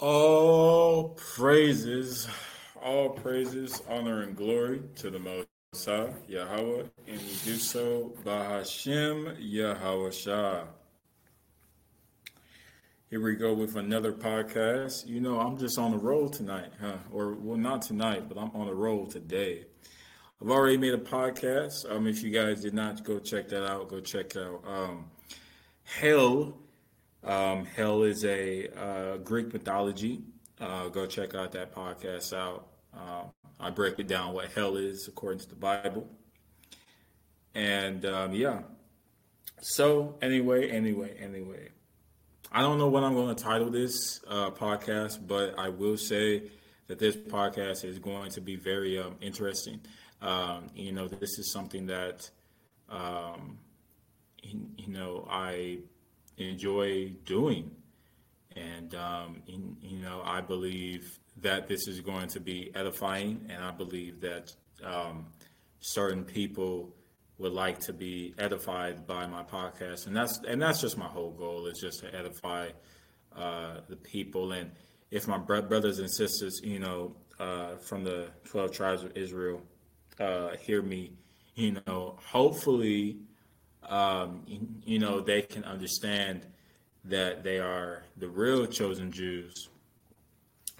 All praises, all praises, honor, and glory to the Most High, Yahweh, and we do so by Hashem Yahweh Shah. Here we go with another podcast. You know, I'm just on the roll tonight, huh? Or, well, not tonight, but I'm on the roll today. I've already made a podcast. Um, if you guys did not go check that out, go check out um, Hell um, hell is a uh, Greek mythology. Uh, go check out that podcast out. Uh, I break it down what hell is according to the Bible. And um, yeah. So anyway, anyway, anyway, I don't know what I'm going to title this uh, podcast, but I will say that this podcast is going to be very um, interesting. Um, you know, this is something that, um, you know, I enjoy doing. And, um, in, you know, I believe that this is going to be edifying, and I believe that um, certain people would like to be edified by my podcast, and that's and that's just my whole goal is just to edify uh, the people. And if my brothers and sisters, you know, uh, from the twelve tribes of Israel, uh, hear me, you know, hopefully um, you know, they can understand that they are the real chosen Jews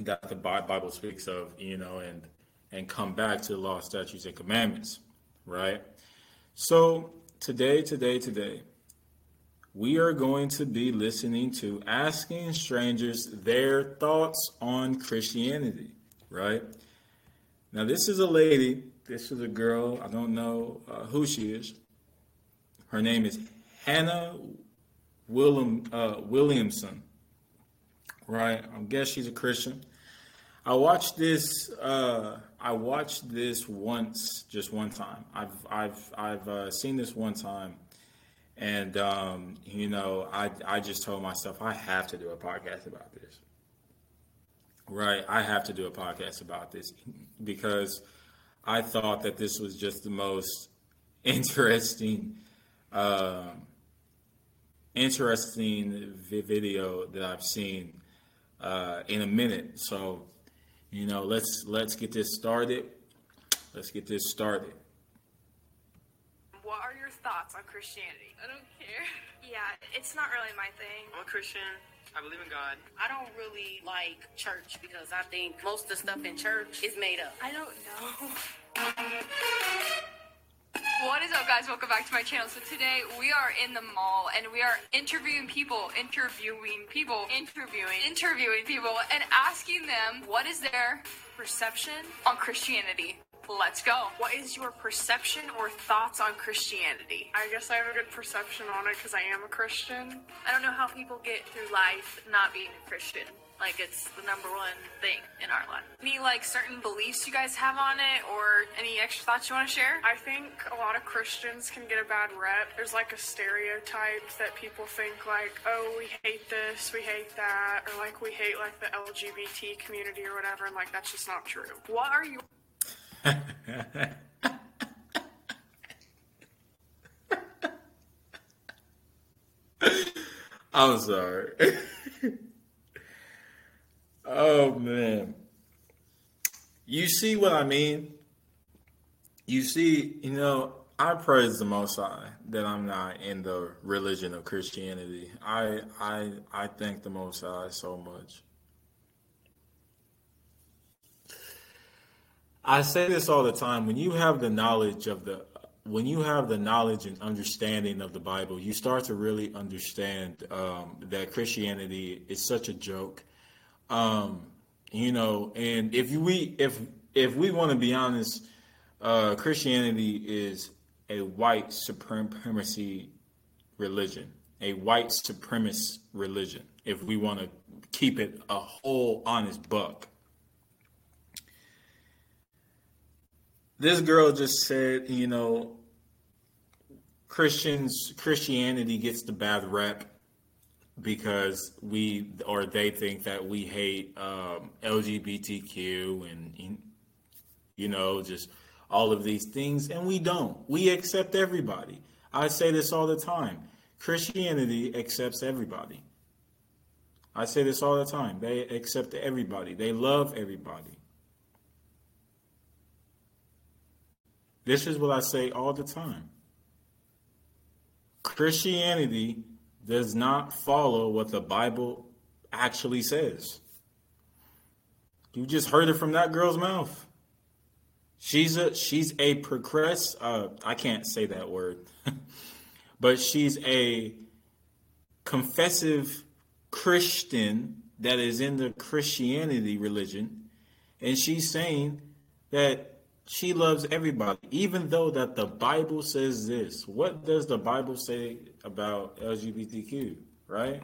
that the Bible speaks of, you know, and and come back to the law, statutes, and commandments, right? So today, today, today, we are going to be listening to asking strangers their thoughts on Christianity, right? Now, this is a lady, this is a girl, I don't know uh, who she is, her name is Hannah William, uh, Williamson. Right? I guess she's a Christian. I watched this. Uh, I watched this once, just one time. I've I've I've uh, seen this one time, and um, you know, I I just told myself I have to do a podcast about this. Right, I have to do a podcast about this because I thought that this was just the most interesting um, interesting video that I've seen uh, in a minute. So, you know, let's let's get this started. Let's get this started. What are your thoughts on Christianity? I don't care. Yeah, it's not really my thing. I'm a Christian. I believe in God. I don't really like church because I think most of the stuff in church is made up. I don't know. What is up, guys? Welcome back to my channel. So today we are in the mall and we are interviewing people, interviewing people, interviewing, interviewing people, and asking them what is their perception on Christianity. Let's go. What is your perception or thoughts on Christianity? I guess I have a good perception on it because I am a Christian. I don't know how people get through life not being a Christian. Like it's the number one thing in our life. Any like certain beliefs you guys have on it, or any extra thoughts you want to share? I think a lot of Christians can get a bad rep. There's like a stereotype that people think like, oh, we hate this, we hate that, or like we hate like the LGBT community or whatever, and like that's just not true. What are you? I'm sorry. oh man. You see what I mean? You see, you know, I praise the Most High that I'm not in the religion of Christianity. I I I thank the Most High so much. I say this all the time. When you have the knowledge of the when you have the knowledge and understanding of the Bible, you start to really understand um, that Christianity is such a joke. Um, you know, and if we if if we want to be honest, uh, Christianity is a white supremacy religion, a white supremacist religion. If we want to keep it a whole honest buck. This girl just said, you know, Christians Christianity gets the bad rep because we or they think that we hate um, LGBTQ and you know just all of these things, and we don't. We accept everybody. I say this all the time. Christianity accepts everybody. I say this all the time. They accept everybody. They love everybody. This is what I say all the time. Christianity does not follow what the Bible actually says. You just heard it from that girl's mouth. She's a she's a progress. Uh, I can't say that word, but she's a confessive Christian that is in the Christianity religion, and she's saying that she loves everybody, even though that the Bible says this. What does the Bible say about LGBTQ? Right?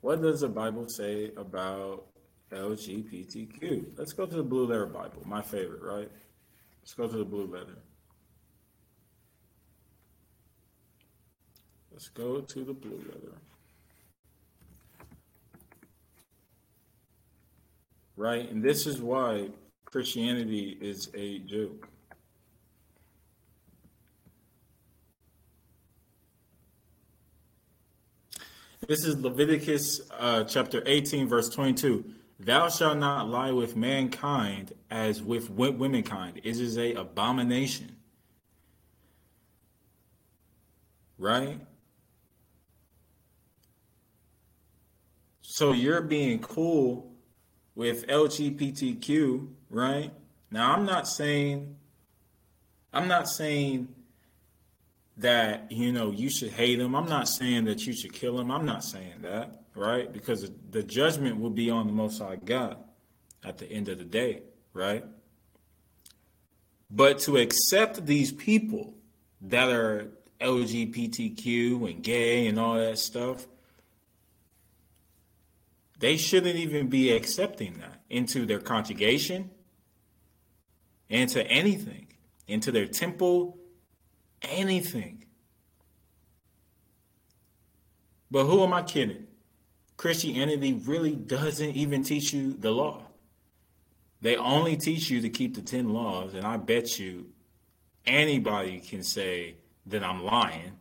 What does the Bible say about LGBTQ. Let's go to the Blue Letter Bible, my favorite, right? Let's go to the Blue Letter. Let's go to the Blue Letter. Right? And this is why Christianity is a joke. This is Leviticus uh, chapter 18, verse 22. Thou shalt not lie with mankind as with womankind. It is a abomination. Right? So you're being cool with LGBTQ, right? Now I'm not saying I'm not saying that you know you should hate them. I'm not saying that you should kill them. I'm not saying that right? Because the judgment will be on the Most High God at the end of the day, right? But to accept these people that are LGBTQ and gay and all that stuff, they shouldn't even be accepting that into their conjugation, into anything, into their temple, anything. But who am I kidding? Christianity really doesn't even teach you the law. They only teach you to keep the 10 laws, and I bet you anybody can say that I'm lying.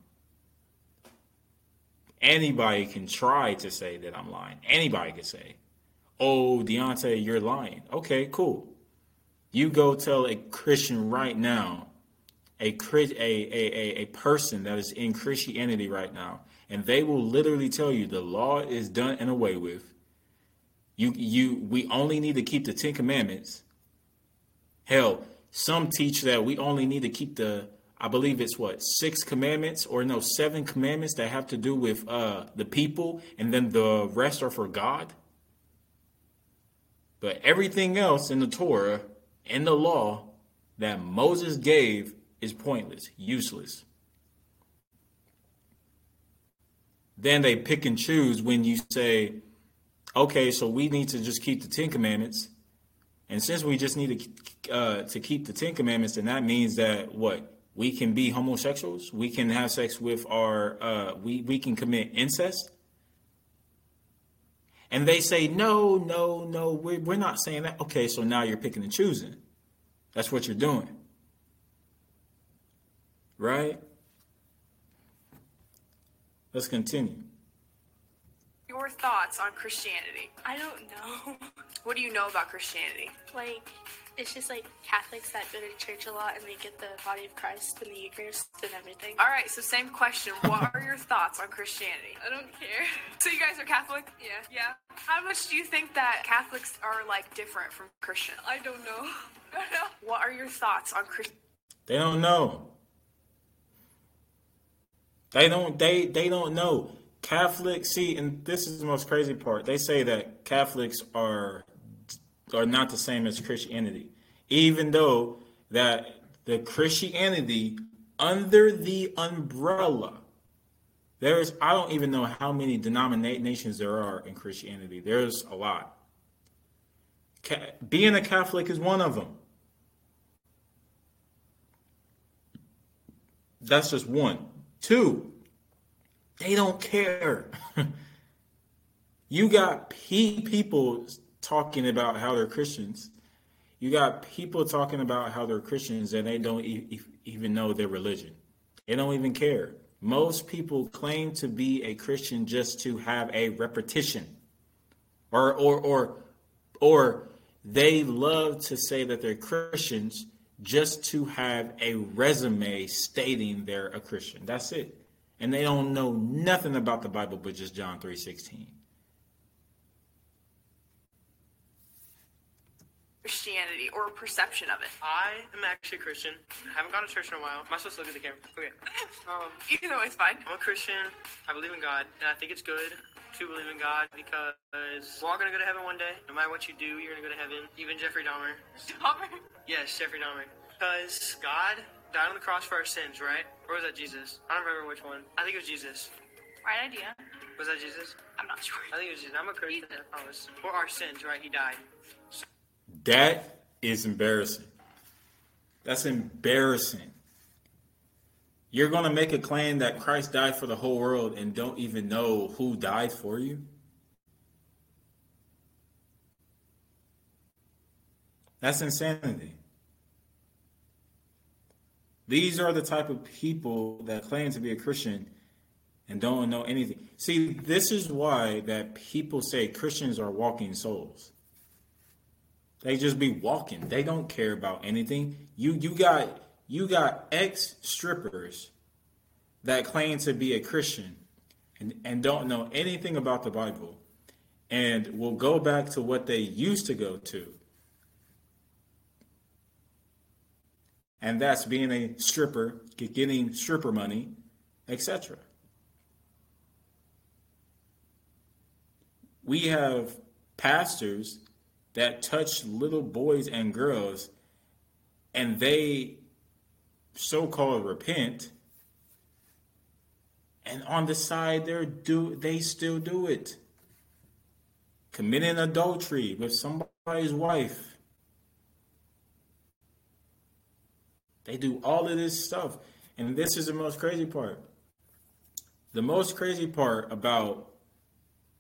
Anybody can try to say that I'm lying. Anybody can say, oh, Deonte, you're lying. Okay, cool. You go tell a Christian right now, a, a, a, a, person that is in Christianity right now, and they will literally tell you the law is done and away with. You you we only need to keep the Ten Commandments. Hell, some teach that we only need to keep the I believe it's what six commandments or no seven commandments that have to do with uh, the people, and then the rest are for God. But everything else in the Torah and the law that Moses gave is pointless, useless. then they pick and choose when you say, okay, so we need to just keep the Ten Commandments. And since we just need to uh, to keep the Ten Commandments, then that means that what we can be homosexuals, we can have sex with our, uh, we we can commit incest. And they say, no, no, no, we're, we're not saying that. Okay, so now you're picking and choosing. That's what you're doing. Right? Let's continue. Your thoughts on Christianity? I don't know. What do you know about Christianity? Like, it's just like Catholics that go to church a lot and they get the body of Christ and the Eucharist and everything. All right, so same question. What are your thoughts on Christianity? I don't care. So you guys are Catholic? Yeah. Yeah. How much do you think that Catholics are like different from Christians? I don't know. I don't know. What are your thoughts on Christianity? They don't know. They don't they they don't know. Catholics see, and this is the most crazy part. They say that Catholics are are not the same as Christianity, even though that the Christianity under the umbrella there's I don't even know how many denominations there are in Christianity. There's a lot. Being a Catholic is one of them. That's just one. Two, they don't care. you got people talking about how they're Christians. You got people talking about how they're Christians and they don't e- even know their religion. They don't even care. Most people claim to be a Christian just to have a repetition. Or or or or they love to say that they're Christians just to have a resume stating they're a Christian. That's it. And they don't know nothing about the Bible but just John 3:16. Christianity or perception of it. I am actually a Christian. I haven't gone to church in a while. Am I supposed to look at the camera? Okay. Um, Either way, it's fine. I'm a Christian. I believe in God, and I think it's good to believe in God because we're all gonna go to heaven one day. No matter what you do, you're gonna go to heaven. Even Jeffrey Dahmer. Yes, Jeffrey Dahmer. Because God died on the cross for our sins, right? Or was that Jesus? I don't remember which one. I think it was Jesus. Right idea. Was that Jesus? I'm not sure. I think it was Jesus. I'm a Christian. I promise. For our sins, right? He died. That is embarrassing. That's embarrassing. You're going to make a claim that Christ died for the whole world and don't even know who died for you? That's insanity. These are the type of people that claim to be a Christian and don't know anything. See, this is why that people say Christians are walking souls. They just be walking. They don't care about anything. You you got you got ex strippers that claim to be a Christian and, and don't know anything about the Bible and will go back to what they used to go to. And that's being a stripper, getting stripper money, etc. We have pastors that touch little boys and girls and they so-called repent and on the side they're do they still do it. Committing adultery with somebody's wife. They do all of this stuff. And this is the most crazy part. The most crazy part about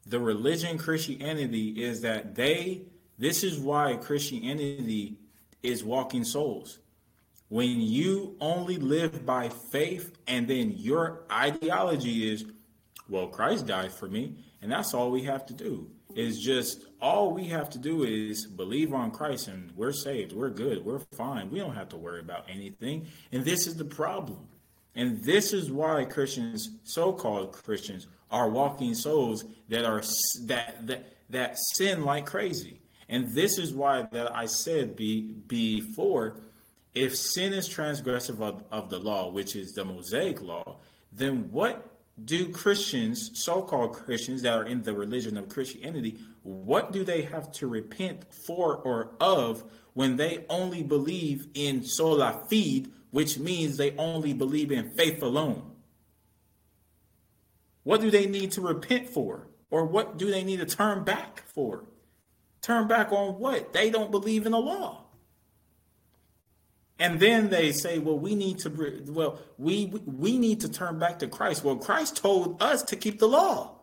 the religion christianity is that they this is why Christianity is walking souls. When you only live by faith and then your ideology is, well, Christ died for me, and that's all we have to do. Is just all we have to do is believe on Christ and we're saved. We're good. We're fine. We don't have to worry about anything. And this is the problem. And this is why Christians, so-called Christians, are walking souls that are that that that sin like crazy. And this is why that I said be, before, if sin is transgressive of, of the law, which is the Mosaic law, then what do Christians, so-called Christians that are in the religion of Christianity, what do they have to repent for or of when they only believe in sola fide, which means they only believe in faith alone? What do they need to repent for? Or what do they need to turn back for? Turn back on what? They don't believe in the law. And then they say, well, we need to, well, we, we need to turn back to Christ. Well, Christ told us to keep the law.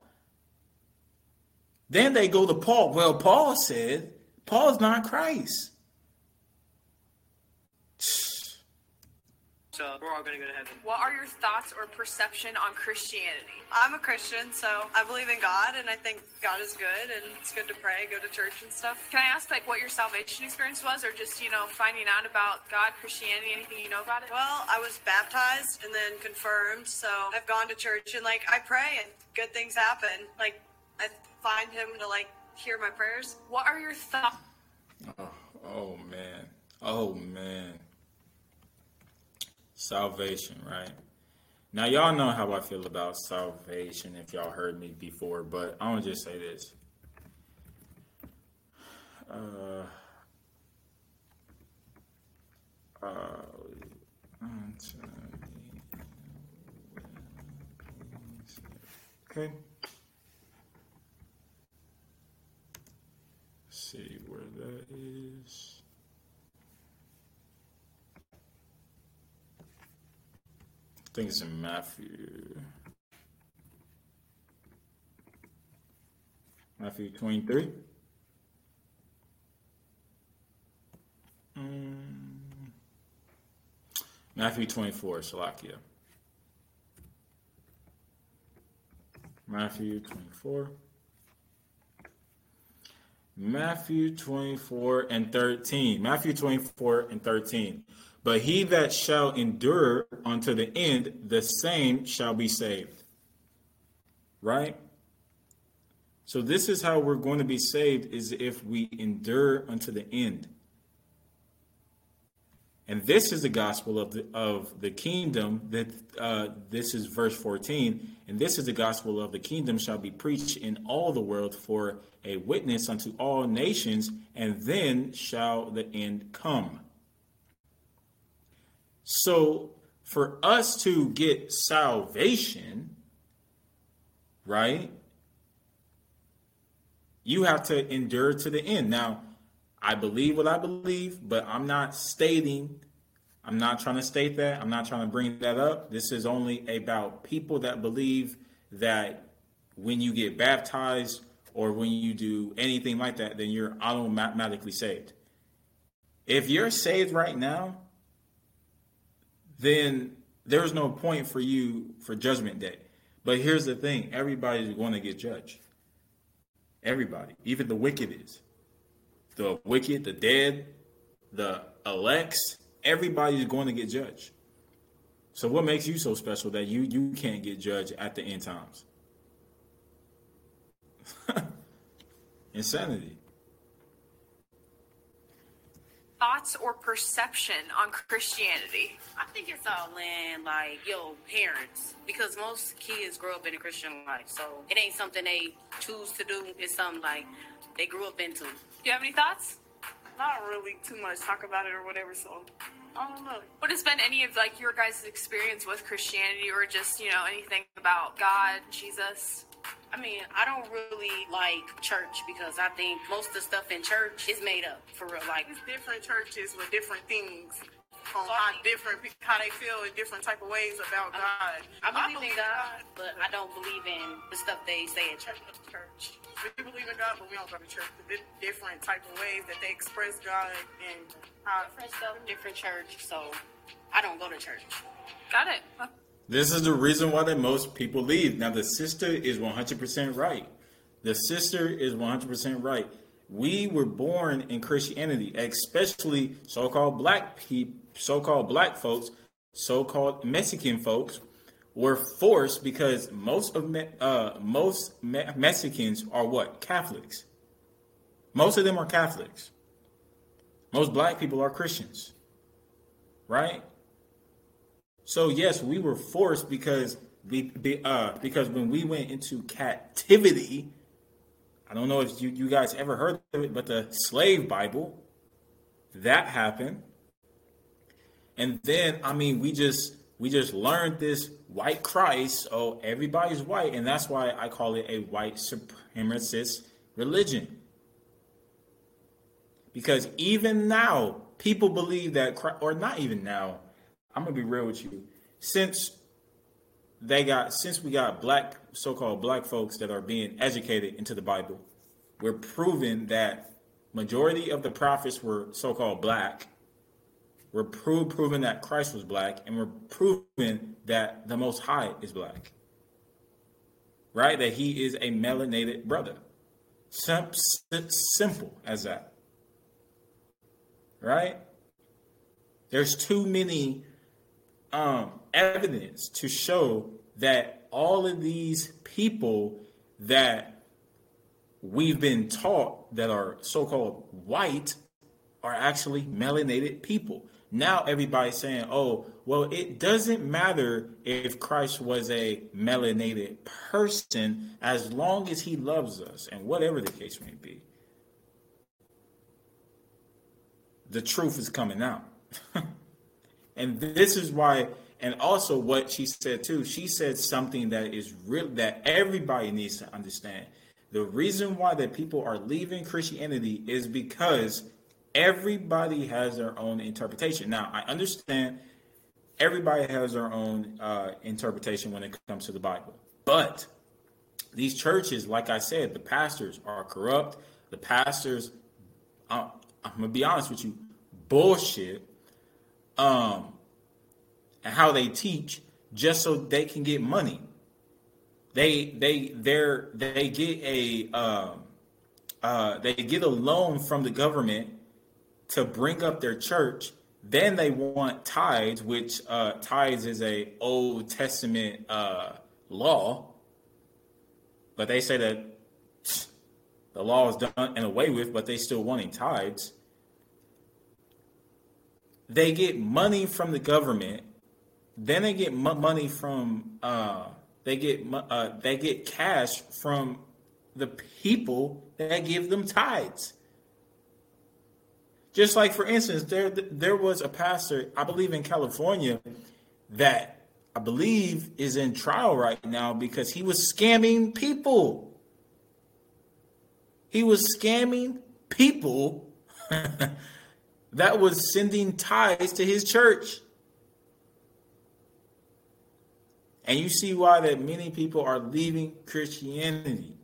Then they go to Paul. Well, Paul said, Paul's not Christ. So we're all gonna go to heaven. What are your thoughts or perception on Christianity? I'm a Christian, so I believe in God, and I think God is good, and it's good to pray, go to church and stuff. Can I ask like what your salvation experience was, or just you know finding out about God, Christianity, anything you know about it? Well, I was baptized and then confirmed, so I've gone to church and like I pray and good things happen. Like I find Him to like hear my prayers. What are your thoughts? Oh, oh man. Oh man. Salvation, right? Now y'all know how I feel about salvation if y'all heard me before, but I want to just say this. Uh, uh, okay. Let's see where that is. I think it's in Matthew. Matthew 23. Mm. Matthew 24, Salakia. Matthew 24. Matthew 24 and 13. Matthew 24 and 13. But he that shall endure unto the end, the same shall be saved. Right? So this is how we're going to be saved is if we endure unto the end. And this is the gospel of the of the kingdom. That uh, this is verse fourteen, and this is the gospel of the kingdom shall be preached in all the world for a witness unto all nations, and then shall the end come. So, for us to get salvation, right? You have to endure to the end. Now, I believe what I believe, but I'm not stating, I'm not trying to state that. I'm not trying to bring that up. This is only about people that believe that when you get baptized or when you do anything like that, then you're automatically saved. If you're saved right now, then there's no point for you for judgment day. But here's the thing everybody's going to get judged. Everybody, even the wicked is the wicked, the dead, the elects, everybody's going to get judged. So what makes you so special that you you can't get judged at the end times? Insanity. Thoughts or perception on Christianity? I think it's all in like your parents because most kids grow up in a Christian life, so it ain't something they choose to do. It's something like they grew up into. Do you have any thoughts? Not really too much talk about it or whatever, so I don't know. What has been any of like your guys' experience with Christianity or just, you know, anything about God, Jesus? I mean, I don't really like church because I think most of the stuff in church is made up for real. Like, It's different churches with different things on how different how they feel in different type of ways about God. I believe in God, but I don't believe in the stuff they say in church. church. We believe in God, but we don't go to church. The different type of ways that they express God and how. Different stuff, different church, so I don't go to church. Got it. This is the reason why that most people leave. Now the sister is 100% right. The sister is 100% right. We were born in Christianity, especially so-called black people, so-called black folks, so-called Mexican folks were forced because most of Me- uh, most Me- Mexicans are what Catholics. Most of them are Catholics. Most black people are Christians, right? So yes, we were forced because we uh, because when we went into captivity, I don't know if you, you guys ever heard of it, but the slave Bible, that happened. And then I mean we just we just learned this white Christ, oh everybody's white, and that's why I call it a white supremacist religion. Because even now, people believe that, or not even now, I'm gonna be real with you. Since they got, since we got black, so-called black folks that are being educated into the Bible, we're proving that majority of the prophets were so-called black. We're pro- proving that Christ was black, and we're proving that the Most High is black. Right? That He is a melanated brother. Sim- sim- simple as that. Right? There's too many um, evidence to show that all of these people that we've been taught that are so-called white are actually melanated people. Now everybody's saying, "Oh, well, it doesn't matter if Christ was a melanated person as long as he loves us and whatever the case may be." The truth is coming out. And this is why, and also what she said too, she said something that is real that everybody needs to understand. The reason why that people are leaving Christianity is because everybody has their own interpretation. Now, I understand everybody has their own uh, interpretation when it comes to the Bible, but these churches, like I said, the pastors are corrupt. The pastors, uh, I'm gonna be honest with you, bullshit um, and how they teach just so they can get money. they they they're they get a um, uh, they get a loan from the government to bring up their church. Then they want tithes, which uh, tithes is a Old Testament uh, law, but they say that the law is done and away with, but they still wanting tithes. They get money from the government, then they get money from uh, they get uh, they get cash from the people that give them tithes. Just like, for instance, there there was a pastor, I believe in California, that I believe is in trial right now because he was scamming people. He was scamming people that was sending tithes to his church. And you see why that many people are leaving Christianity.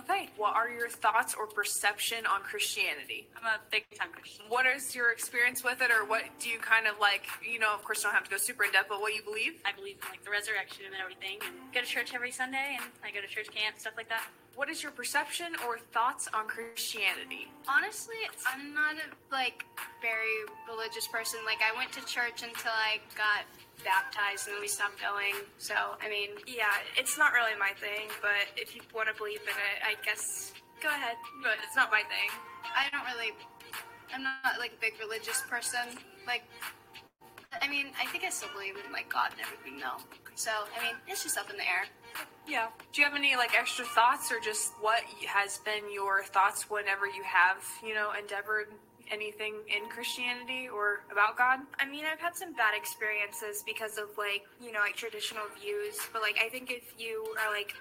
Okay, what are your thoughts or perception on Christianity? I'm a big time Christian. What is your experience with it, or what do you kind of like? You know, of course, don't have to go super in depth, but what you believe? I believe in like the resurrection and everything, and go to church every Sunday, and I go to church camp, stuff like that. What is your perception or thoughts on Christianity? Honestly, I'm not a like very religious person. Like I went to church until I got baptized and then we stopped going. So, I mean, yeah, it's not really my thing, but if you want to believe in it, I guess go ahead. But it's not my thing. I don't really, I'm not like a big religious person. Like, I mean, I think I still believe in like God and everything though. So, I mean, it's just up in the air. Yeah. Do you have any like extra thoughts or just what has been your thoughts whenever you have, you know, endeavored anything in Christianity or about God? I mean, I've had some bad experiences because of like, you know, like traditional views, but like I think if you are like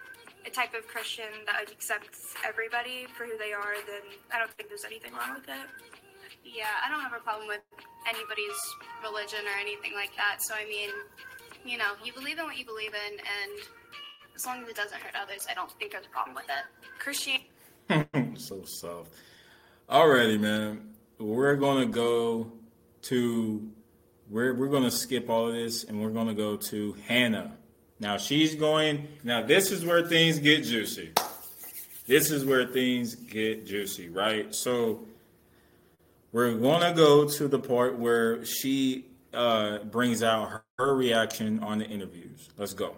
a type of Christian that accepts everybody for who they are, then I don't think there's anything wrong with it. Yeah, I don't have a problem with anybody's religion or anything like that. So I mean, you know, you believe in what you believe in and as long as it doesn't hurt others, I don't think there's a problem with it. Christian so soft. Alrighty, man we're gonna go to we're we're gonna skip all of this and we're gonna go to Hannah. Now she's going. Now this is where things get juicy. This is where things get juicy, right? So we're gonna go to the part where she uh, brings out her, her reaction on the interviews. Let's go.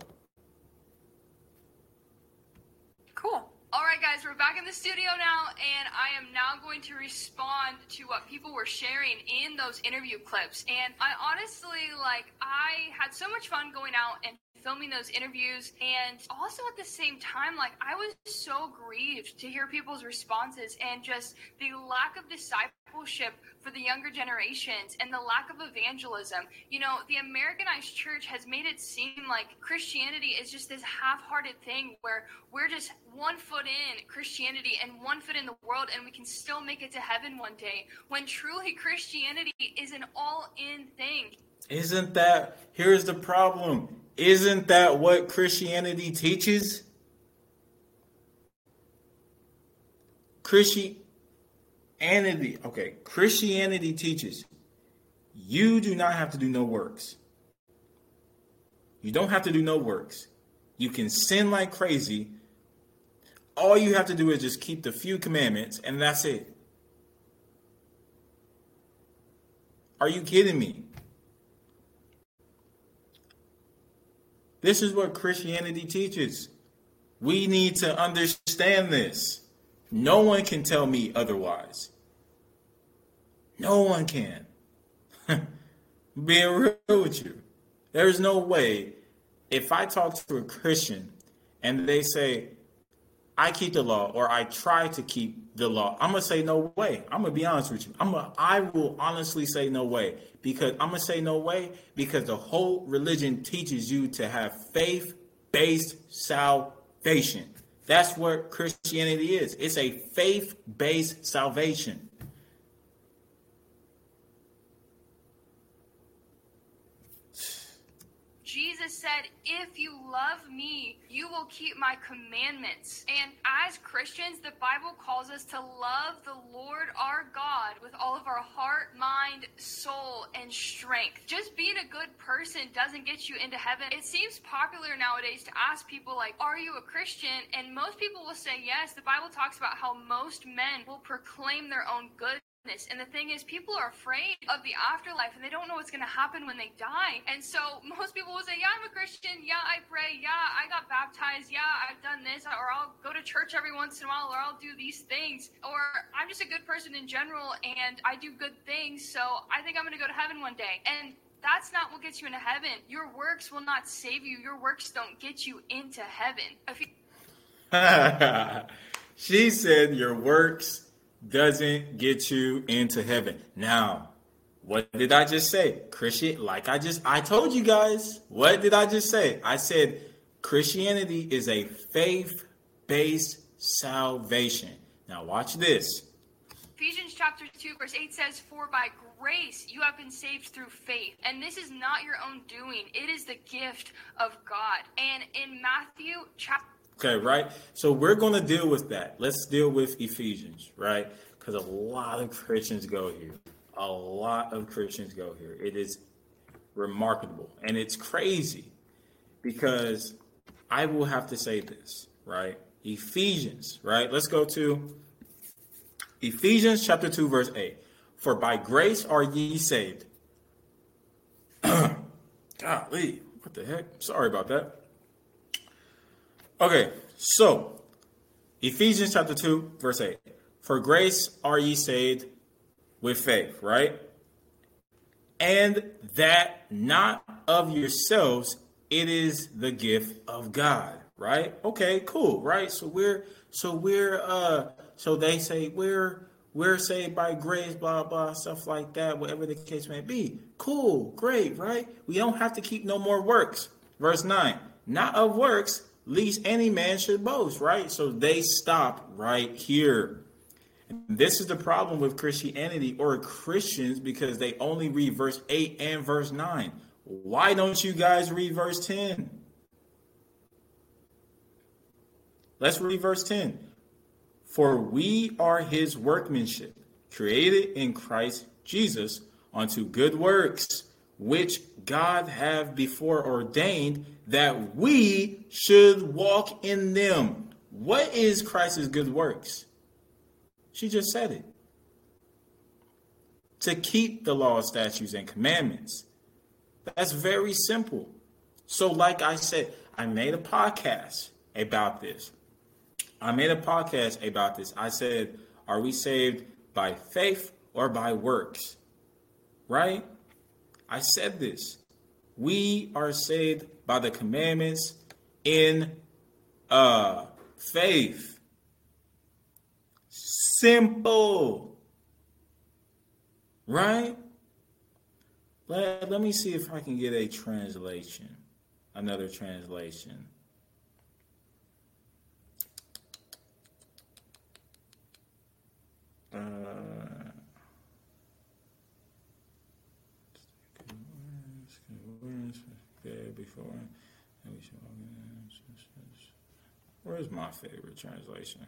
All right, guys, we're back in the studio now, and I am now going to respond to what people were sharing in those interview clips. And I honestly, like, I had so much fun going out and filming those interviews and also at the same time like i was so grieved to hear people's responses and just the lack of discipleship for the younger generations and the lack of evangelism. You know the americanized church has made it seem like christianity is just this half-hearted thing where we're just one foot in christianity and one foot in the world and we can still make it to heaven one day when truly christianity is an all-in thing. Isn't that here's the problem isn't that what Christianity teaches? Christianity, okay, Christianity teaches you do not have to do no works. You don't have to do no works. You can sin like crazy. All you have to do is just keep the few commandments, and that's it. Are you kidding me? This is what Christianity teaches. We need to understand this. No one can tell me otherwise. No one can. Being real with you. There's no way if I talk to a Christian and they say, I keep the law or I try to keep the law, I'm gonna say no way. I'm gonna be honest with you. I'm gonna, I will honestly say no way because I'm gonna say no way because the whole religion teaches you to have faith-based salvation. That's what Christianity is. It's a faith-based salvation. Jesus said, If you love me, you will keep my commandments. And as Christians, the Bible calls us to love the Lord our God with all of our heart, mind, soul, and strength. Just being a good person doesn't get you into heaven. It seems popular nowadays to ask people, like, are you a Christian? And most people will say yes. The Bible talks about how most men will proclaim their own good and the thing is, people are afraid of the afterlife and they don't know what's going to happen when they die. And so most people will say, Yeah, I'm a Christian. Yeah, I pray. Yeah, I got baptized. Yeah, I've done this. Or I'll go to church every once in a while. Or I'll do these things. Or I'm just a good person in general and I do good things. So I think I'm going to go to heaven one day. And that's not what gets you into heaven. Your works will not save you. Your works don't get you into heaven. You- she said, Your works doesn't get you into heaven. Now, what did I just say? Christian, like I just I told you guys, what did I just say? I said Christianity is a faith-based salvation. Now watch this. Ephesians chapter 2 verse 8 says for by grace you have been saved through faith and this is not your own doing it is the gift of God. And in Matthew chapter Okay, right? So we're going to deal with that. Let's deal with Ephesians, right? Because a lot of Christians go here. A lot of Christians go here. It is remarkable and it's crazy because I will have to say this, right? Ephesians, right? Let's go to Ephesians chapter 2, verse 8. For by grace are ye saved. Golly, what the heck? Sorry about that. Okay, so Ephesians chapter 2, verse 8. For grace are ye saved with faith, right? And that not of yourselves, it is the gift of God, right? Okay, cool, right? So we're so we're uh so they say we're we're saved by grace, blah blah, stuff like that, whatever the case may be. Cool, great, right? We don't have to keep no more works. Verse 9, not of works, least any man should boast, right? So they stop right here. this is the problem with Christianity or Christians because they only read verse 8 and verse 9. Why don't you guys read verse 10? Let's read verse 10. For we are his workmanship, created in Christ Jesus unto good works, which God have before ordained that we should walk in them. What is Christ's good works? She just said it. To keep the law, statutes, and commandments. That's very simple. So, like I said, I made a podcast about this. I made a podcast about this. I said, Are we saved by faith or by works? Right? I said this. We are saved by the commandments in uh faith. Simple. Right? Let, let me see if I can get a translation. Another translation. Uh before. And we should log in. Where's my favorite translation?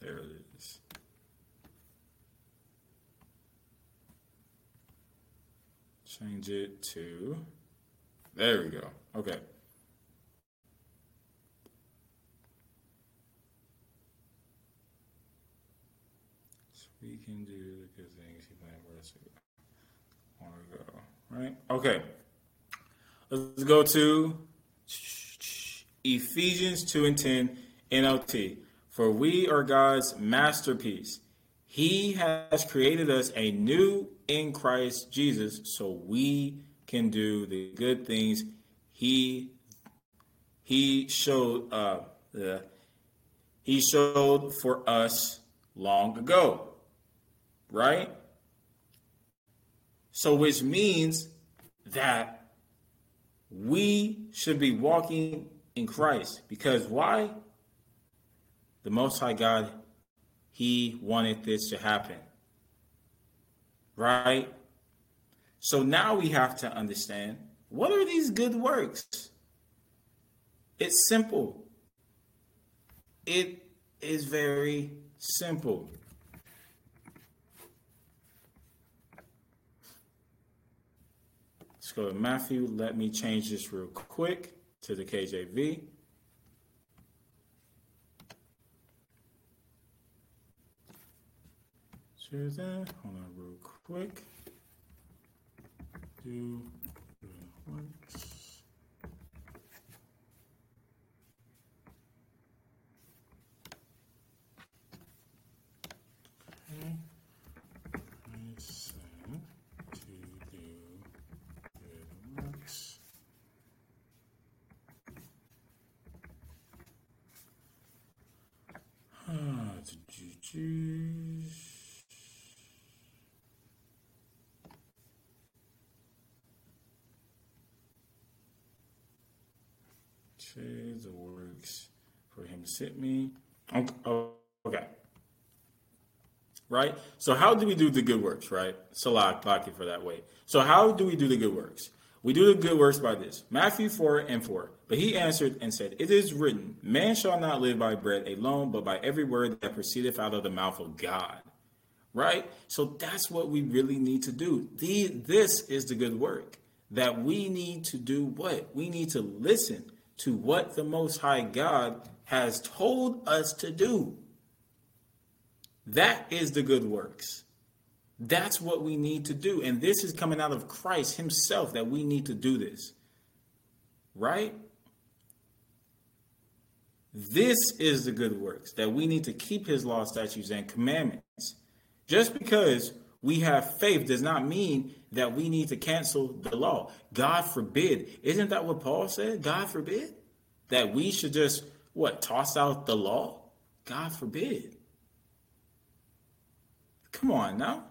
There it is. Change it to. There we go. Okay. We can do the good things he planned for us long ago. Right? Okay. Let's go to Ephesians 2 and 10 NLT. For we are God's masterpiece. He has created us a new in Christ Jesus so we can do the good things he he showed uh, the he showed for us long ago right? So, which means that we should be walking in Christ because why? The Most High God, He wanted this to happen, right? So now we have to understand what are these good works? It's simple. It is very simple. Let's go to Matthew. Let me change this real quick to the KJV. Do that. Hold on real quick. Do once. Okay. I said to do good works. Ah, to Shades the works for him sent me. Oh, okay. Right? So how do we do the good works, right? Salak, Baki for that way. So how do we do the good works? We do the good works by this. Matthew 4 and 4. But he answered and said, It is written, Man shall not live by bread alone, but by every word that proceedeth out of the mouth of God. Right? So that's what we really need to do. The, this is the good work. That we need to do what? We need to listen to what the Most High God has told us to do. That is the good works. That's what we need to do. And this is coming out of Christ Himself that we need to do this. Right? This is the good works that we need to keep His law, statutes, and commandments. Just because we have faith does not mean that we need to cancel the law. God forbid. Isn't that what Paul said? God forbid that we should just what toss out the law? God forbid. Come on now.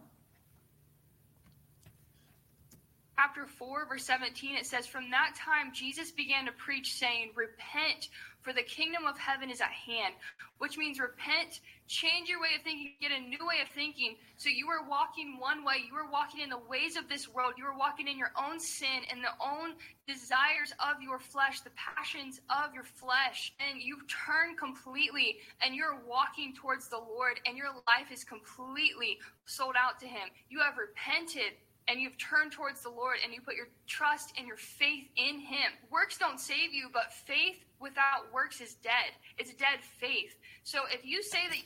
Chapter 4, verse 17, it says, From that time Jesus began to preach, saying, Repent, for the kingdom of heaven is at hand. Which means repent, change your way of thinking, get a new way of thinking. So you are walking one way, you are walking in the ways of this world, you are walking in your own sin and the own desires of your flesh, the passions of your flesh. And you turn completely and you're walking towards the Lord, and your life is completely sold out to Him. You have repented and you've turned towards the Lord and you put your trust and your faith in Him. Works don't save you, but faith without works is dead. It's dead faith. So if you say that.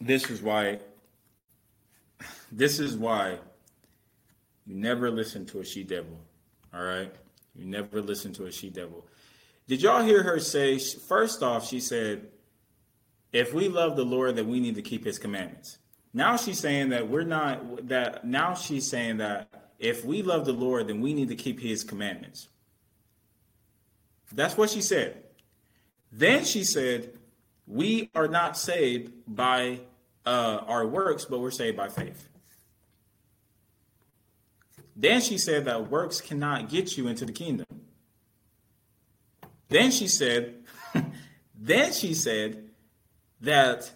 This is why. This is why you never listen to a she devil. All right? You never listen to a she devil. Did y'all hear her say, first off, she said, if we love the Lord, then we need to keep his commandments. Now she's saying that we're not that now she's saying that if we love the Lord, then we need to keep his commandments. That's what she said. Then she said, we are not saved by uh, our works, but we're saved by faith. Then she said that works cannot get you into the kingdom. Then she said, then she said that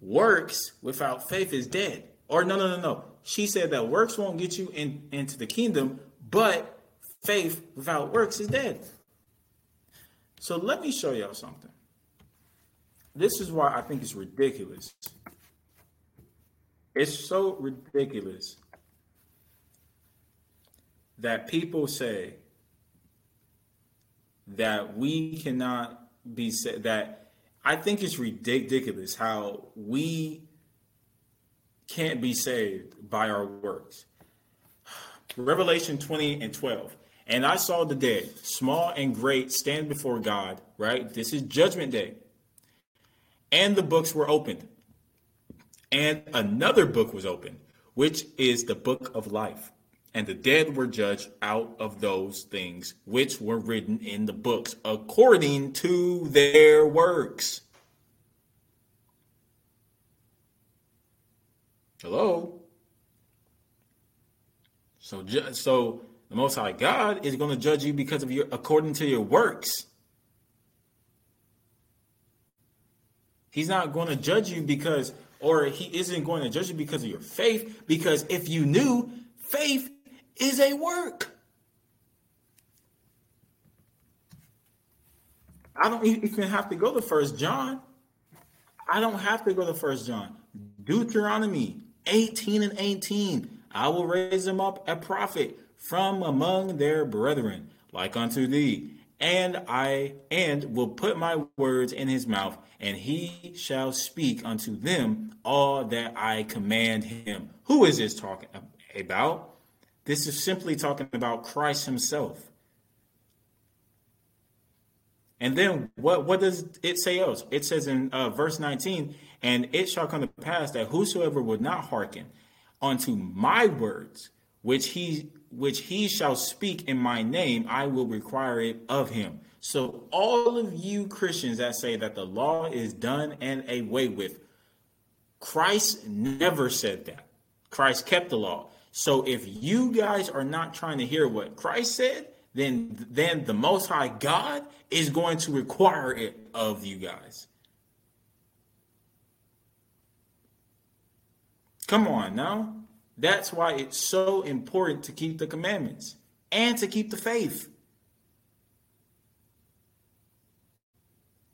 works without faith is dead. Or no, no, no, no. She said that works won't get you in, into the kingdom, but faith without works is dead. So let me show y'all something. This is why I think it's ridiculous. It's so ridiculous that people say that we cannot be said that I think it's ridiculous how we can't be saved by our works. Revelation 20 and 12. And I saw the dead, small and great, stand before God, right? This is judgment day. And the books were opened. And another book was opened, which is the book of life. And the dead were judged out of those things which were written in the books according to their works. Hello? So, so the Most High God is going to judge you because of your, according to your works. He's not going to judge you because, or he isn't going to judge you because of your faith, because if you knew, faith is a work. I don't even have to go to First John. I don't have to go to First John. Deuteronomy 18 and 18. I will raise him up a prophet from among their brethren, like unto thee. And I and will put my words in his mouth, and he shall speak unto them all that I command him. Who is this talking about? This is simply talking about Christ himself. And then what, what does it say else? It says in uh, verse 19, and it shall come to pass that whosoever would not hearken unto my words, which he which he shall speak in my name, I will require it of him. So all of you Christians that say that the law is done and away with, Christ never said that. Christ kept the law. So if you guys are not trying to hear what Christ said, then then the most high God is going to require it of you guys. Come on now. That's why it's so important to keep the commandments and to keep the faith.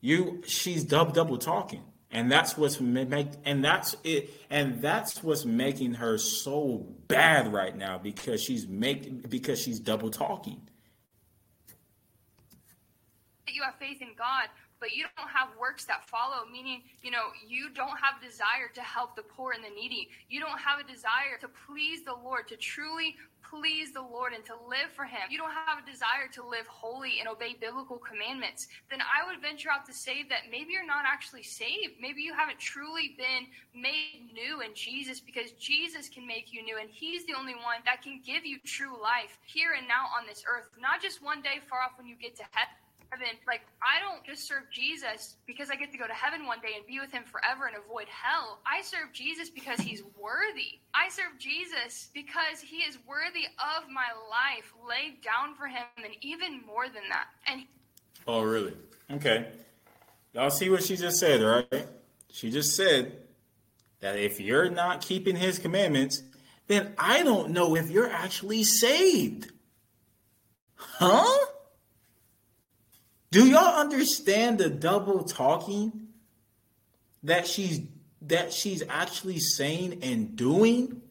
You she's double double talking. And that's what's make and that's it and that's what's making her so bad right now because she's making because she's double talking you have faith in God, but you don't have works that follow, meaning, you know, you don't have desire to help the poor and the needy. You don't have a desire to please the Lord, to truly please the Lord and to live for Him. You don't have a desire to live holy and obey biblical commandments. Then I would venture out to say that maybe you're not actually saved. Maybe you haven't truly been made new in Jesus because Jesus can make you new and He's the only one that can give you true life here and now on this earth, not just one day far off when you get to heaven heaven. Like, I don't just serve Jesus because I get to go to heaven one day and be with him forever and avoid hell. I serve Jesus because he's worthy. I serve Jesus because he is worthy of my life laid down for him and even more than that. And Oh, really? Okay. Y'all see what she just said, right? She just said that if you're not keeping his commandments, then I don't know if you're actually saved. Huh? Do y'all understand the double talking that she's that she's actually saying and doing?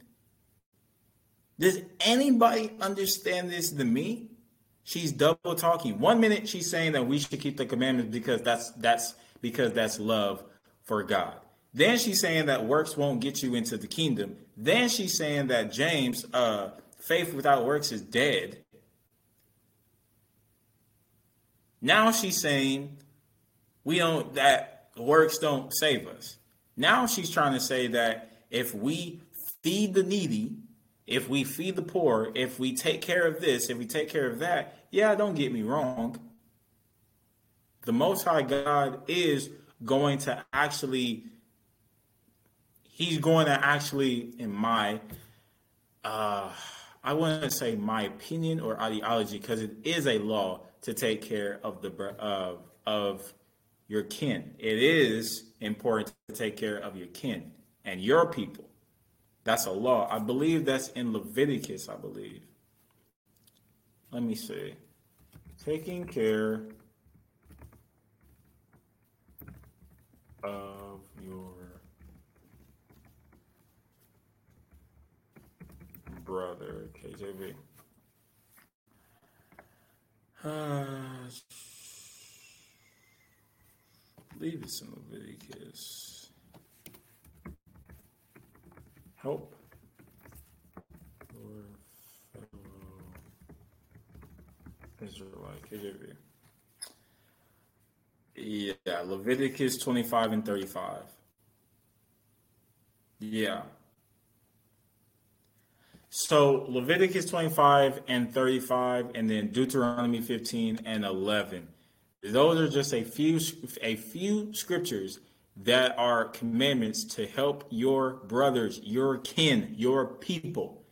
Does anybody understand this than me? She's double talking. One minute she's saying that we should keep the commandments because that's that's because that's love for God. Then she's saying that works won't get you into the kingdom. Then she's saying that James, uh, faith without works is dead. Now she's saying we don't that works don't save us. Now she's trying to say that if we feed the needy, if we feed the poor, if we take care of this, if we take care of that, yeah, don't get me wrong. The Most High God is going to actually, He's going to actually, in my, uh, I wouldn't say my opinion or ideology, because it is a law to take care of the of of your kin. It is important to take care of your kin and your people. That's a law. I believe that's in Leviticus, I believe. Let me see. Taking care of your brother, KJV. Uh, believe it's in Leviticus. Help your fellow Israelite. KJV. Yeah, Leviticus 25 and 35. Yeah. So Leviticus 25 and 35, and then Deuteronomy 15 and 11. Those are just a few a few scriptures that are commandments to help your brothers, your kin, your people.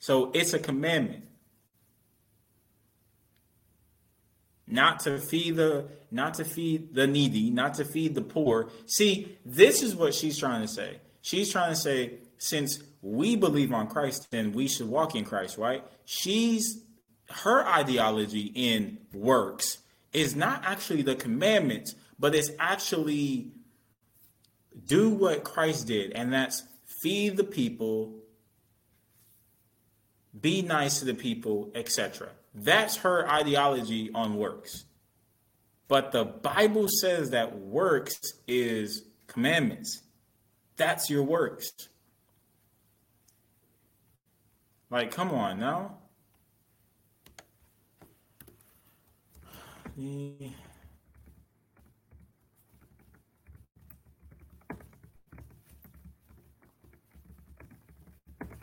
So it's a commandment. Not to feed the not to feed the needy, not to feed the poor. See, this is what she's trying to say. She's trying to say since we believe on Christ, then we should walk in Christ, right? She's her ideology in works is not actually the commandments, but it's actually do what Christ did, and that's feed the people be nice to the people, etc. That's her ideology on works. But the Bible says that works is commandments. That's your works. Like, come on now.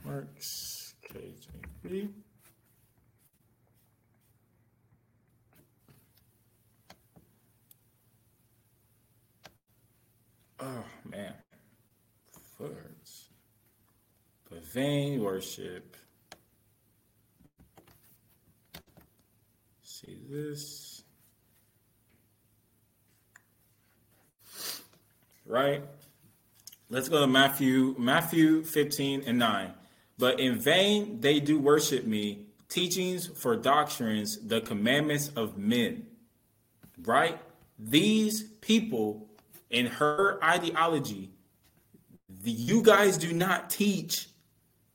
Works KJV. Oh man. Words. Vain worship. See this. Right? Let's go to Matthew, Matthew 15 and 9. But in vain they do worship me, teachings for doctrines, the commandments of men. Right? These people in her ideology, the, you guys do not teach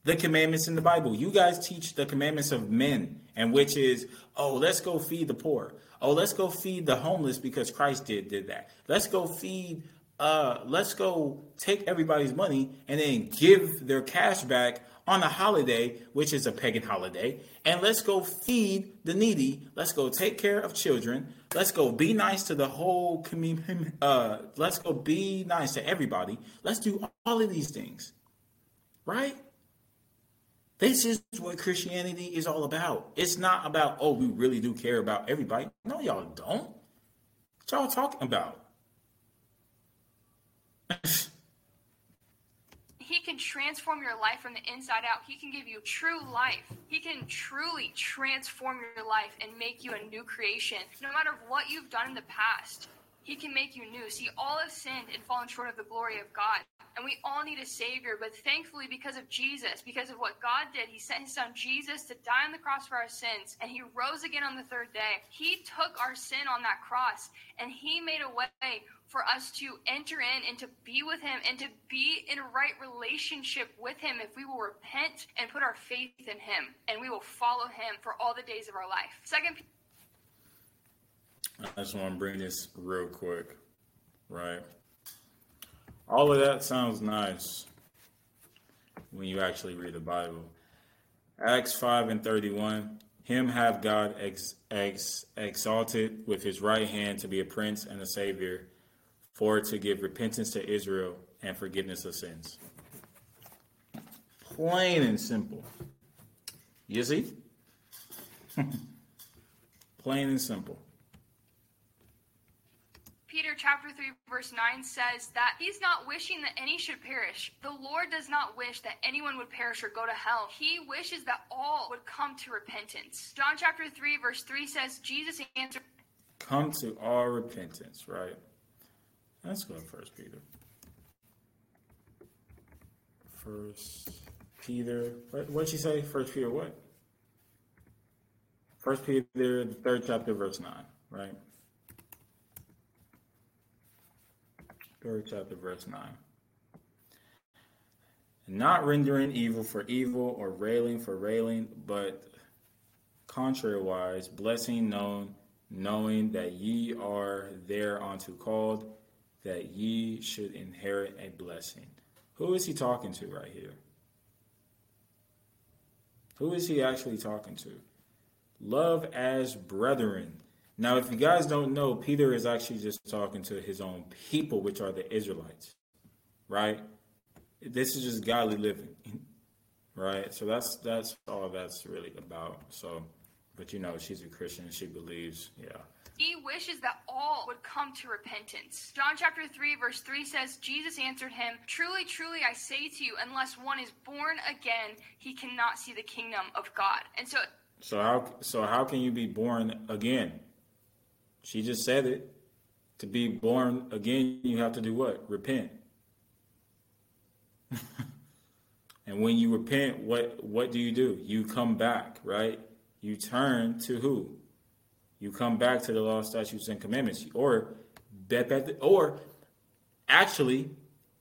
the commandments in the Bible. You guys teach the commandments of men, and which is, oh, let's go feed the poor. Oh, let's go feed the homeless because Christ did did that. Let's go feed uh, let's go take everybody's money and then give their cash back on a holiday, which is a pagan holiday, and let's go feed the needy. Let's go take care of children. Let's go be nice to the whole community. Uh, let's go be nice to everybody. Let's do all of these things, right? This is what Christianity is all about. It's not about, oh, we really do care about everybody. No, y'all don't. What y'all talking about? He can transform your life from the inside out. He can give you true life. He can truly transform your life and make you a new creation. No matter what you've done in the past, He can make you new. See, all have sinned and fallen short of the glory of God. And we all need a Savior. But thankfully, because of Jesus, because of what God did, He sent His Son Jesus to die on the cross for our sins. And He rose again on the third day. He took our sin on that cross and He made a way for us to enter in and to be with him and to be in a right relationship with him if we will repent and put our faith in him and we will follow him for all the days of our life. Second I just want to bring this real quick, right? All of that sounds nice when you actually read the Bible. Acts 5 and 31 Him have God ex- ex- exalted with his right hand to be a prince and a savior for to give repentance to Israel and forgiveness of sins. Plain and simple. You see? Plain and simple. Peter chapter 3 verse 9 says that he's not wishing that any should perish. The Lord does not wish that anyone would perish or go to hell. He wishes that all would come to repentance. John chapter 3 verse 3 says Jesus answered Come to all repentance, right? Let's go to First Peter. First Peter. What what'd she say? First Peter what? First Peter, the third chapter, verse nine, right? Third chapter, verse nine. Not rendering evil for evil or railing for railing, but contrariwise, blessing known, knowing that ye are thereunto called that ye should inherit a blessing. Who is he talking to right here? Who is he actually talking to? Love as brethren. Now, if you guys don't know, Peter is actually just talking to his own people, which are the Israelites, right? This is just godly living, right? So that's that's all that's really about. So, but you know, she's a Christian. She believes, yeah, he wishes that all would come to repentance. John chapter 3, verse 3 says, Jesus answered him, Truly, truly, I say to you, unless one is born again, he cannot see the kingdom of God. And so. So how so how can you be born again? She just said it. To be born again, you have to do what? Repent. and when you repent, what what do you do? You come back, right? You turn to who? you come back to the law, statutes, and commandments, or or actually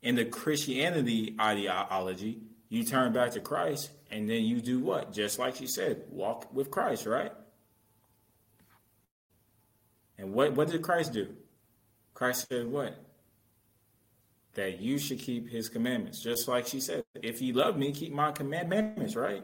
in the Christianity ideology, you turn back to Christ, and then you do what? Just like she said, walk with Christ, right? And what, what did Christ do? Christ said what? That you should keep his commandments, just like she said. If you love me, keep my commandments, right?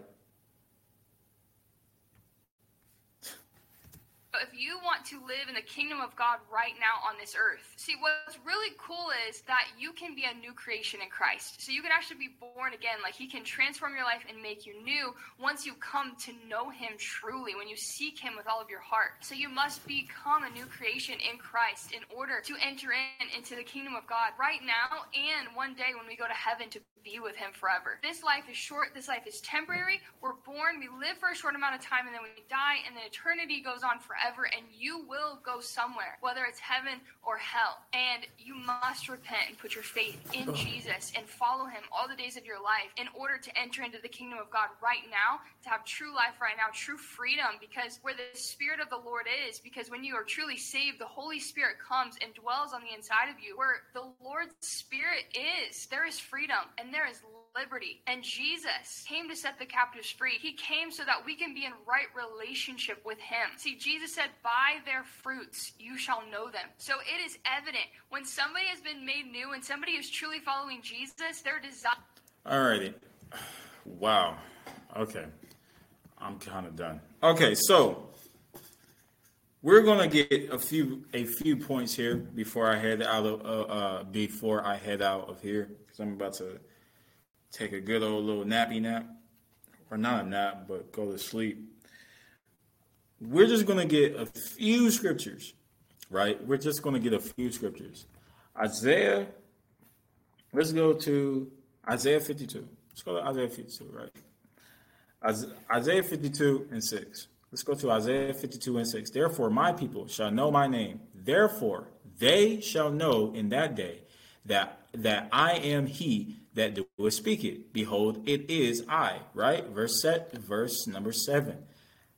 If you want to live in the kingdom of God right now on this earth, see what's really cool is that you can be a new creation in Christ. So you can actually be born again. Like He can transform your life and make you new once you come to know Him truly, when you seek Him with all of your heart. So you must become a new creation in Christ in order to enter in into the kingdom of God right now and one day when we go to heaven to be with Him forever. This life is short. This life is temporary. We're born, we live for a short amount of time, and then we die, and then eternity goes on forever and you will go somewhere, whether it's heaven or hell. And you must repent and put your faith in oh. Jesus and follow him all the days of your life in order to enter into the kingdom of God right now, to have true life right now, true freedom, because where the Spirit of the Lord is, because when you are truly saved, the Holy Spirit comes and dwells on the inside of you. Where the Lord's Spirit is, there is freedom and there is liberty. And Jesus came to set the captives free. He came so that we can be in right relationship with Him. See, Jesus said, By their fruits you shall know them. So it is evident when somebody has been made new and somebody is truly following Jesus, their desire. Alrighty. Wow. Okay. I'm kind of done. Okay, so we're gonna get a few a few points here before I head out of uh, uh before I head out of here because I'm about to take a good old little nappy nap, or not a nap, but go to sleep. We're just going to get a few scriptures, right? We're just going to get a few scriptures. Isaiah, let's go to Isaiah 52. Let's go to Isaiah 52, right? Isaiah 52 and 6. Let's go to Isaiah 52 and 6. Therefore, my people shall know my name. Therefore, they shall know in that day that that I am he that doeth speak it. Behold, it is I. Right? Verse set, verse number seven.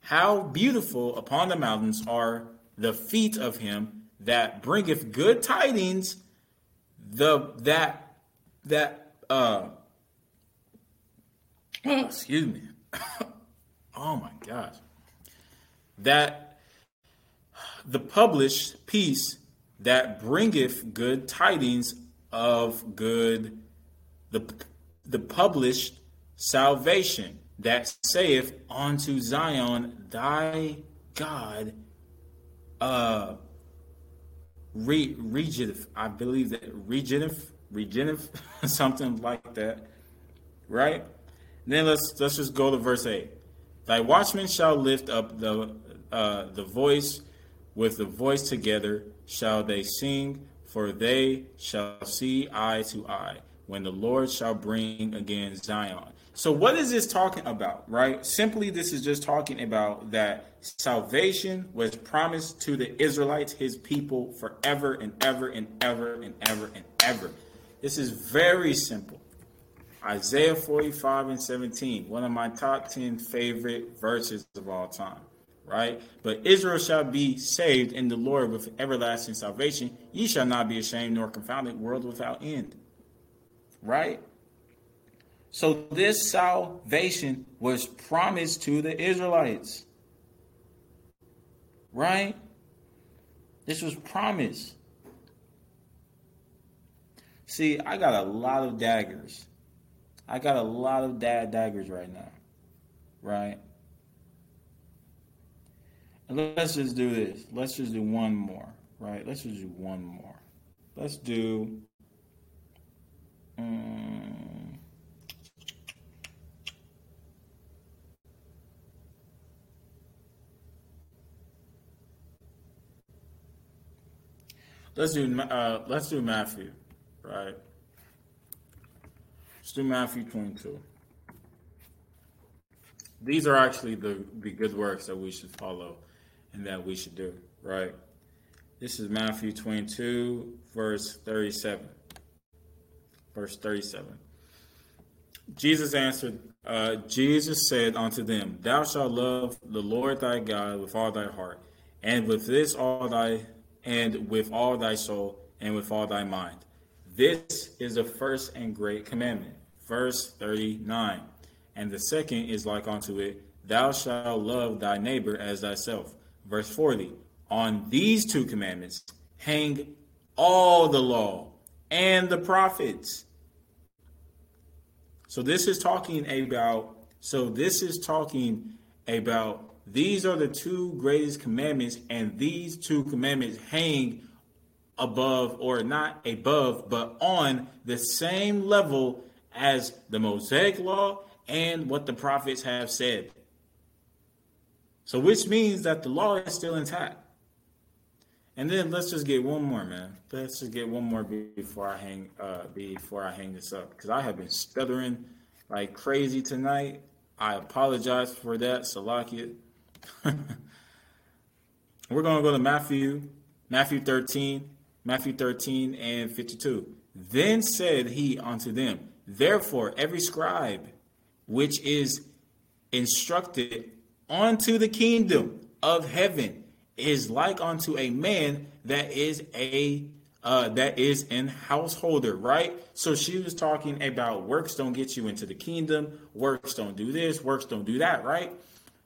How beautiful upon the mountains are the feet of him that bringeth good tidings, the that that uh oh, excuse me. oh my gosh. That the published peace that bringeth good tidings of good the the published salvation that saith unto Zion, thy God uh re. I believe that regenerative, regenerative, something like that. Right? then let's let's just go to verse 8. Thy watchmen shall lift up the uh, the voice with the voice together shall they sing, for they shall see eye to eye when the Lord shall bring again Zion. So, what is this talking about, right? Simply, this is just talking about that salvation was promised to the Israelites, his people, forever and ever and ever and ever and ever. This is very simple. Isaiah 45 and 17, one of my top 10 favorite verses of all time, right? But Israel shall be saved in the Lord with everlasting salvation. Ye shall not be ashamed nor confounded, world without end right? So this salvation was promised to the Israelites. Right? This was promised. See, I got a lot of daggers. I got a lot of dad daggers right now. Right? And let's just do this. Let's just do one more. Right? Let's just do one more. Let's do Mm. Let's do uh, let's do Matthew, right? Let's do Matthew 22. These are actually the, the good works that we should follow and that we should do, right? This is Matthew 22, verse 37 verse 37. Jesus answered, uh, Jesus said unto them, Thou shalt love the Lord thy God with all thy heart, and with this all thy and with all thy soul, and with all thy mind. This is the first and great commandment. Verse 39. And the second is like unto it, Thou shalt love thy neighbor as thyself. Verse 40. On these two commandments hang all the law and the prophets. So this is talking about so this is talking about these are the two greatest commandments and these two commandments hang above or not above but on the same level as the Mosaic law and what the prophets have said. So which means that the law is still intact. And then let's just get one more, man. Let's just get one more before I hang uh before I hang this up because I have been stuttering like crazy tonight. I apologize for that, Salakia. We're gonna go to Matthew, Matthew 13, Matthew 13 and 52. Then said he unto them, Therefore every scribe which is instructed unto the kingdom of heaven is like unto a man that is a uh, that is an householder, right? So she was talking about works don't get you into the kingdom, works don't do this, works don't do that, right?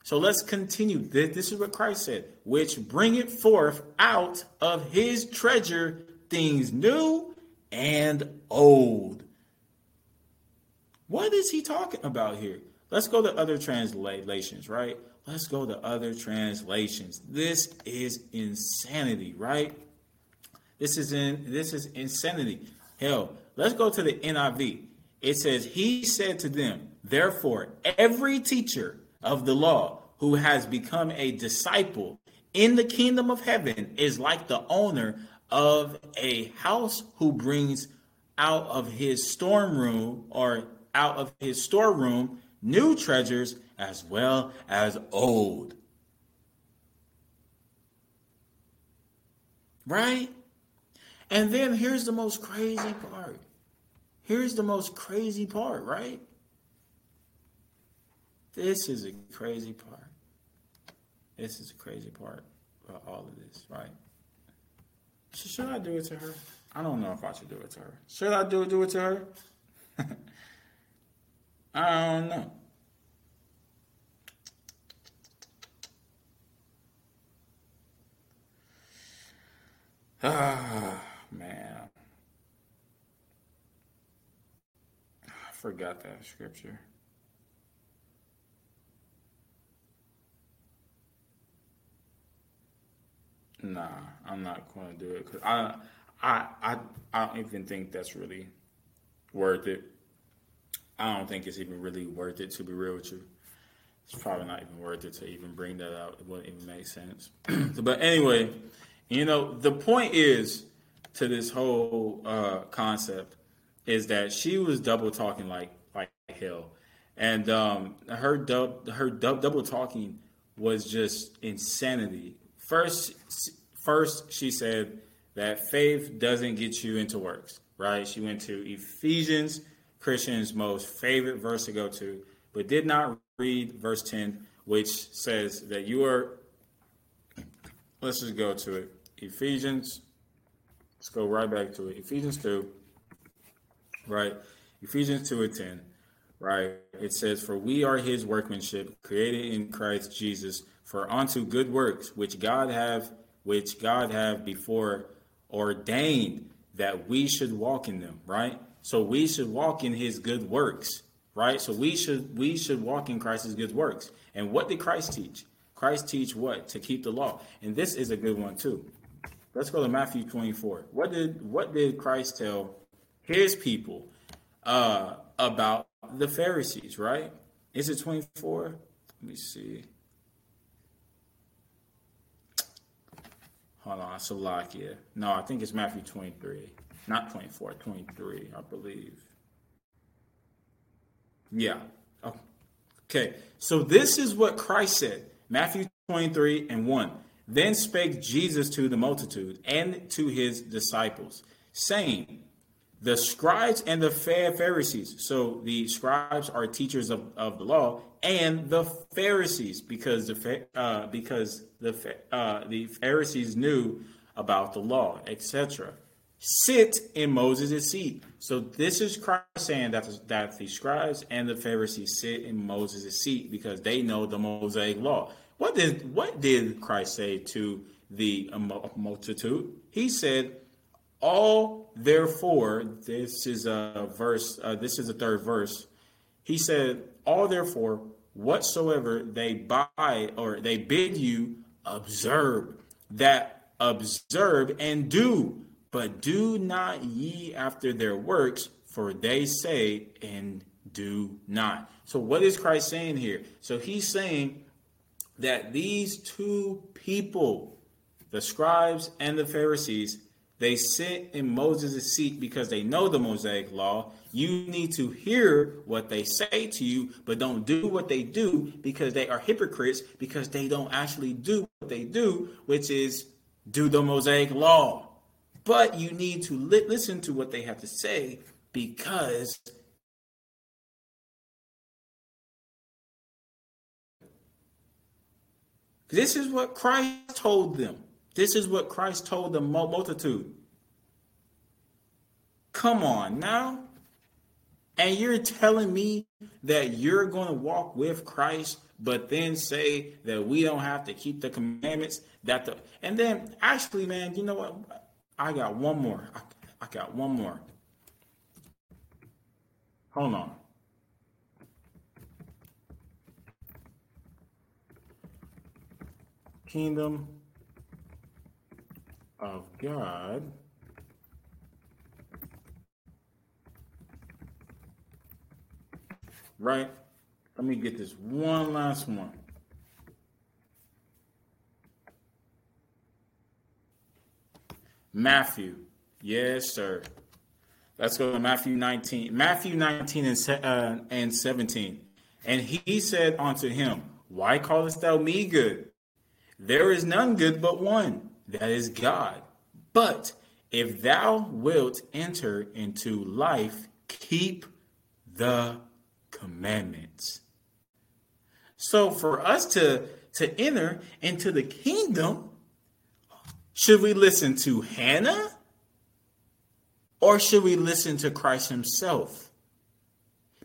So let's continue. This is what Christ said, which bring it forth out of his treasure things new and old. What is he talking about here? Let's go to other translations, right? Let's go to other translations. This is insanity, right? This is in this is insanity. Hell, let's go to the NIV. It says, He said to them, Therefore, every teacher of the law who has become a disciple in the kingdom of heaven is like the owner of a house who brings out of his storm room or out of his storeroom new treasures as well as old. Right? And then here's the most crazy part. Here's the most crazy part, right? This is a crazy part. This is a crazy part about all of this, right? Should I do it to her? I don't know if I should do it to her. Should I do do it to her? I don't know. Ah, man. I forgot that scripture. Nah, I'm not going to do it because I, I, I, I don't even think that's really worth it. I don't think it's even really worth it to be real with you. It's probably not even worth it to even bring that out. It wouldn't even make sense. but anyway, you know, the point is to this whole uh, concept is that she was double talking like like hell, and um, her dub her dub, double talking was just insanity. First, first she said that faith doesn't get you into works, right? She went to Ephesians, Christians' most favorite verse to go to, but did not read verse 10, which says that you are. Let's just go to it. Ephesians. Let's go right back to it. Ephesians 2, right? Ephesians 2 and 10, right? It says, For we are his workmanship, created in Christ Jesus, for unto good works, which God have, which God have before ordained that we should walk in them, right? So we should walk in his good works, right? So we should we should walk in Christ's good works. And what did Christ teach? Christ teach what? To keep the law. And this is a good one too. Let's go to Matthew 24. What did what did Christ tell his people uh, about the Pharisees, right? Is it 24? Let me see. Hold on, Salakia. No, I think it's Matthew 23. Not 24, 23, I believe. Yeah. Okay. So this is what Christ said. Matthew 23 and 1. Then spake Jesus to the multitude and to his disciples, saying, The scribes and the Pharisees, so the scribes are teachers of, of the law, and the Pharisees, because the uh, because the uh, the Pharisees knew about the law, etc. sit in Moses' seat. So this is Christ saying that, that the scribes and the Pharisees sit in Moses' seat because they know the Mosaic law. What did what did Christ say to the multitude? He said, "All therefore." This is a verse. Uh, this is the third verse. He said, "All therefore, whatsoever they buy or they bid you, observe that observe and do." But do not ye after their works, for they say and do not. So, what is Christ saying here? So, he's saying that these two people, the scribes and the Pharisees, they sit in Moses' seat because they know the Mosaic law. You need to hear what they say to you, but don't do what they do because they are hypocrites because they don't actually do what they do, which is do the Mosaic law. But you need to li- listen to what they have to say because this is what Christ told them. This is what Christ told the multitude. Come on now. And you're telling me that you're going to walk with Christ, but then say that we don't have to keep the commandments. That the and then actually, man, you know what? I got one more. I, I got one more. Hold on. Kingdom of God. Right? Let me get this one last one. Matthew. Yes, sir. Let's go to Matthew 19. Matthew 19 and, uh, and 17. And he said unto him, Why callest thou me good? There is none good but one, that is God. But if thou wilt enter into life, keep the commandments. So for us to, to enter into the kingdom, should we listen to Hannah? Or should we listen to Christ himself?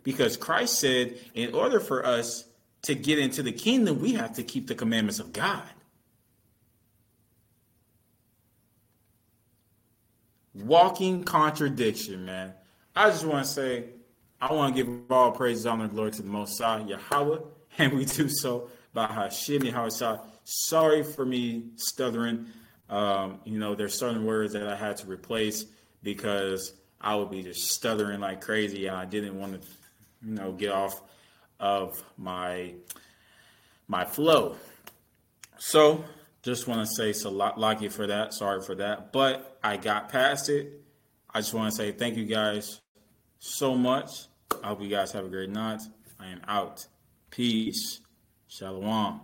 Because Christ said, in order for us to get into the kingdom, we have to keep the commandments of God. Walking contradiction, man. I just want to say, I want to give all praise, honor, and glory to the Most High, Yahweh, and we do so by Hashem Yahweh. Sorry for me stuttering. Um, you know, there's certain words that I had to replace because I would be just stuttering like crazy, and I didn't want to, you know, get off of my my flow. So, just want to say so lucky for that. Sorry for that, but I got past it. I just want to say thank you guys so much. I hope you guys have a great night. I am out. Peace. Shalom.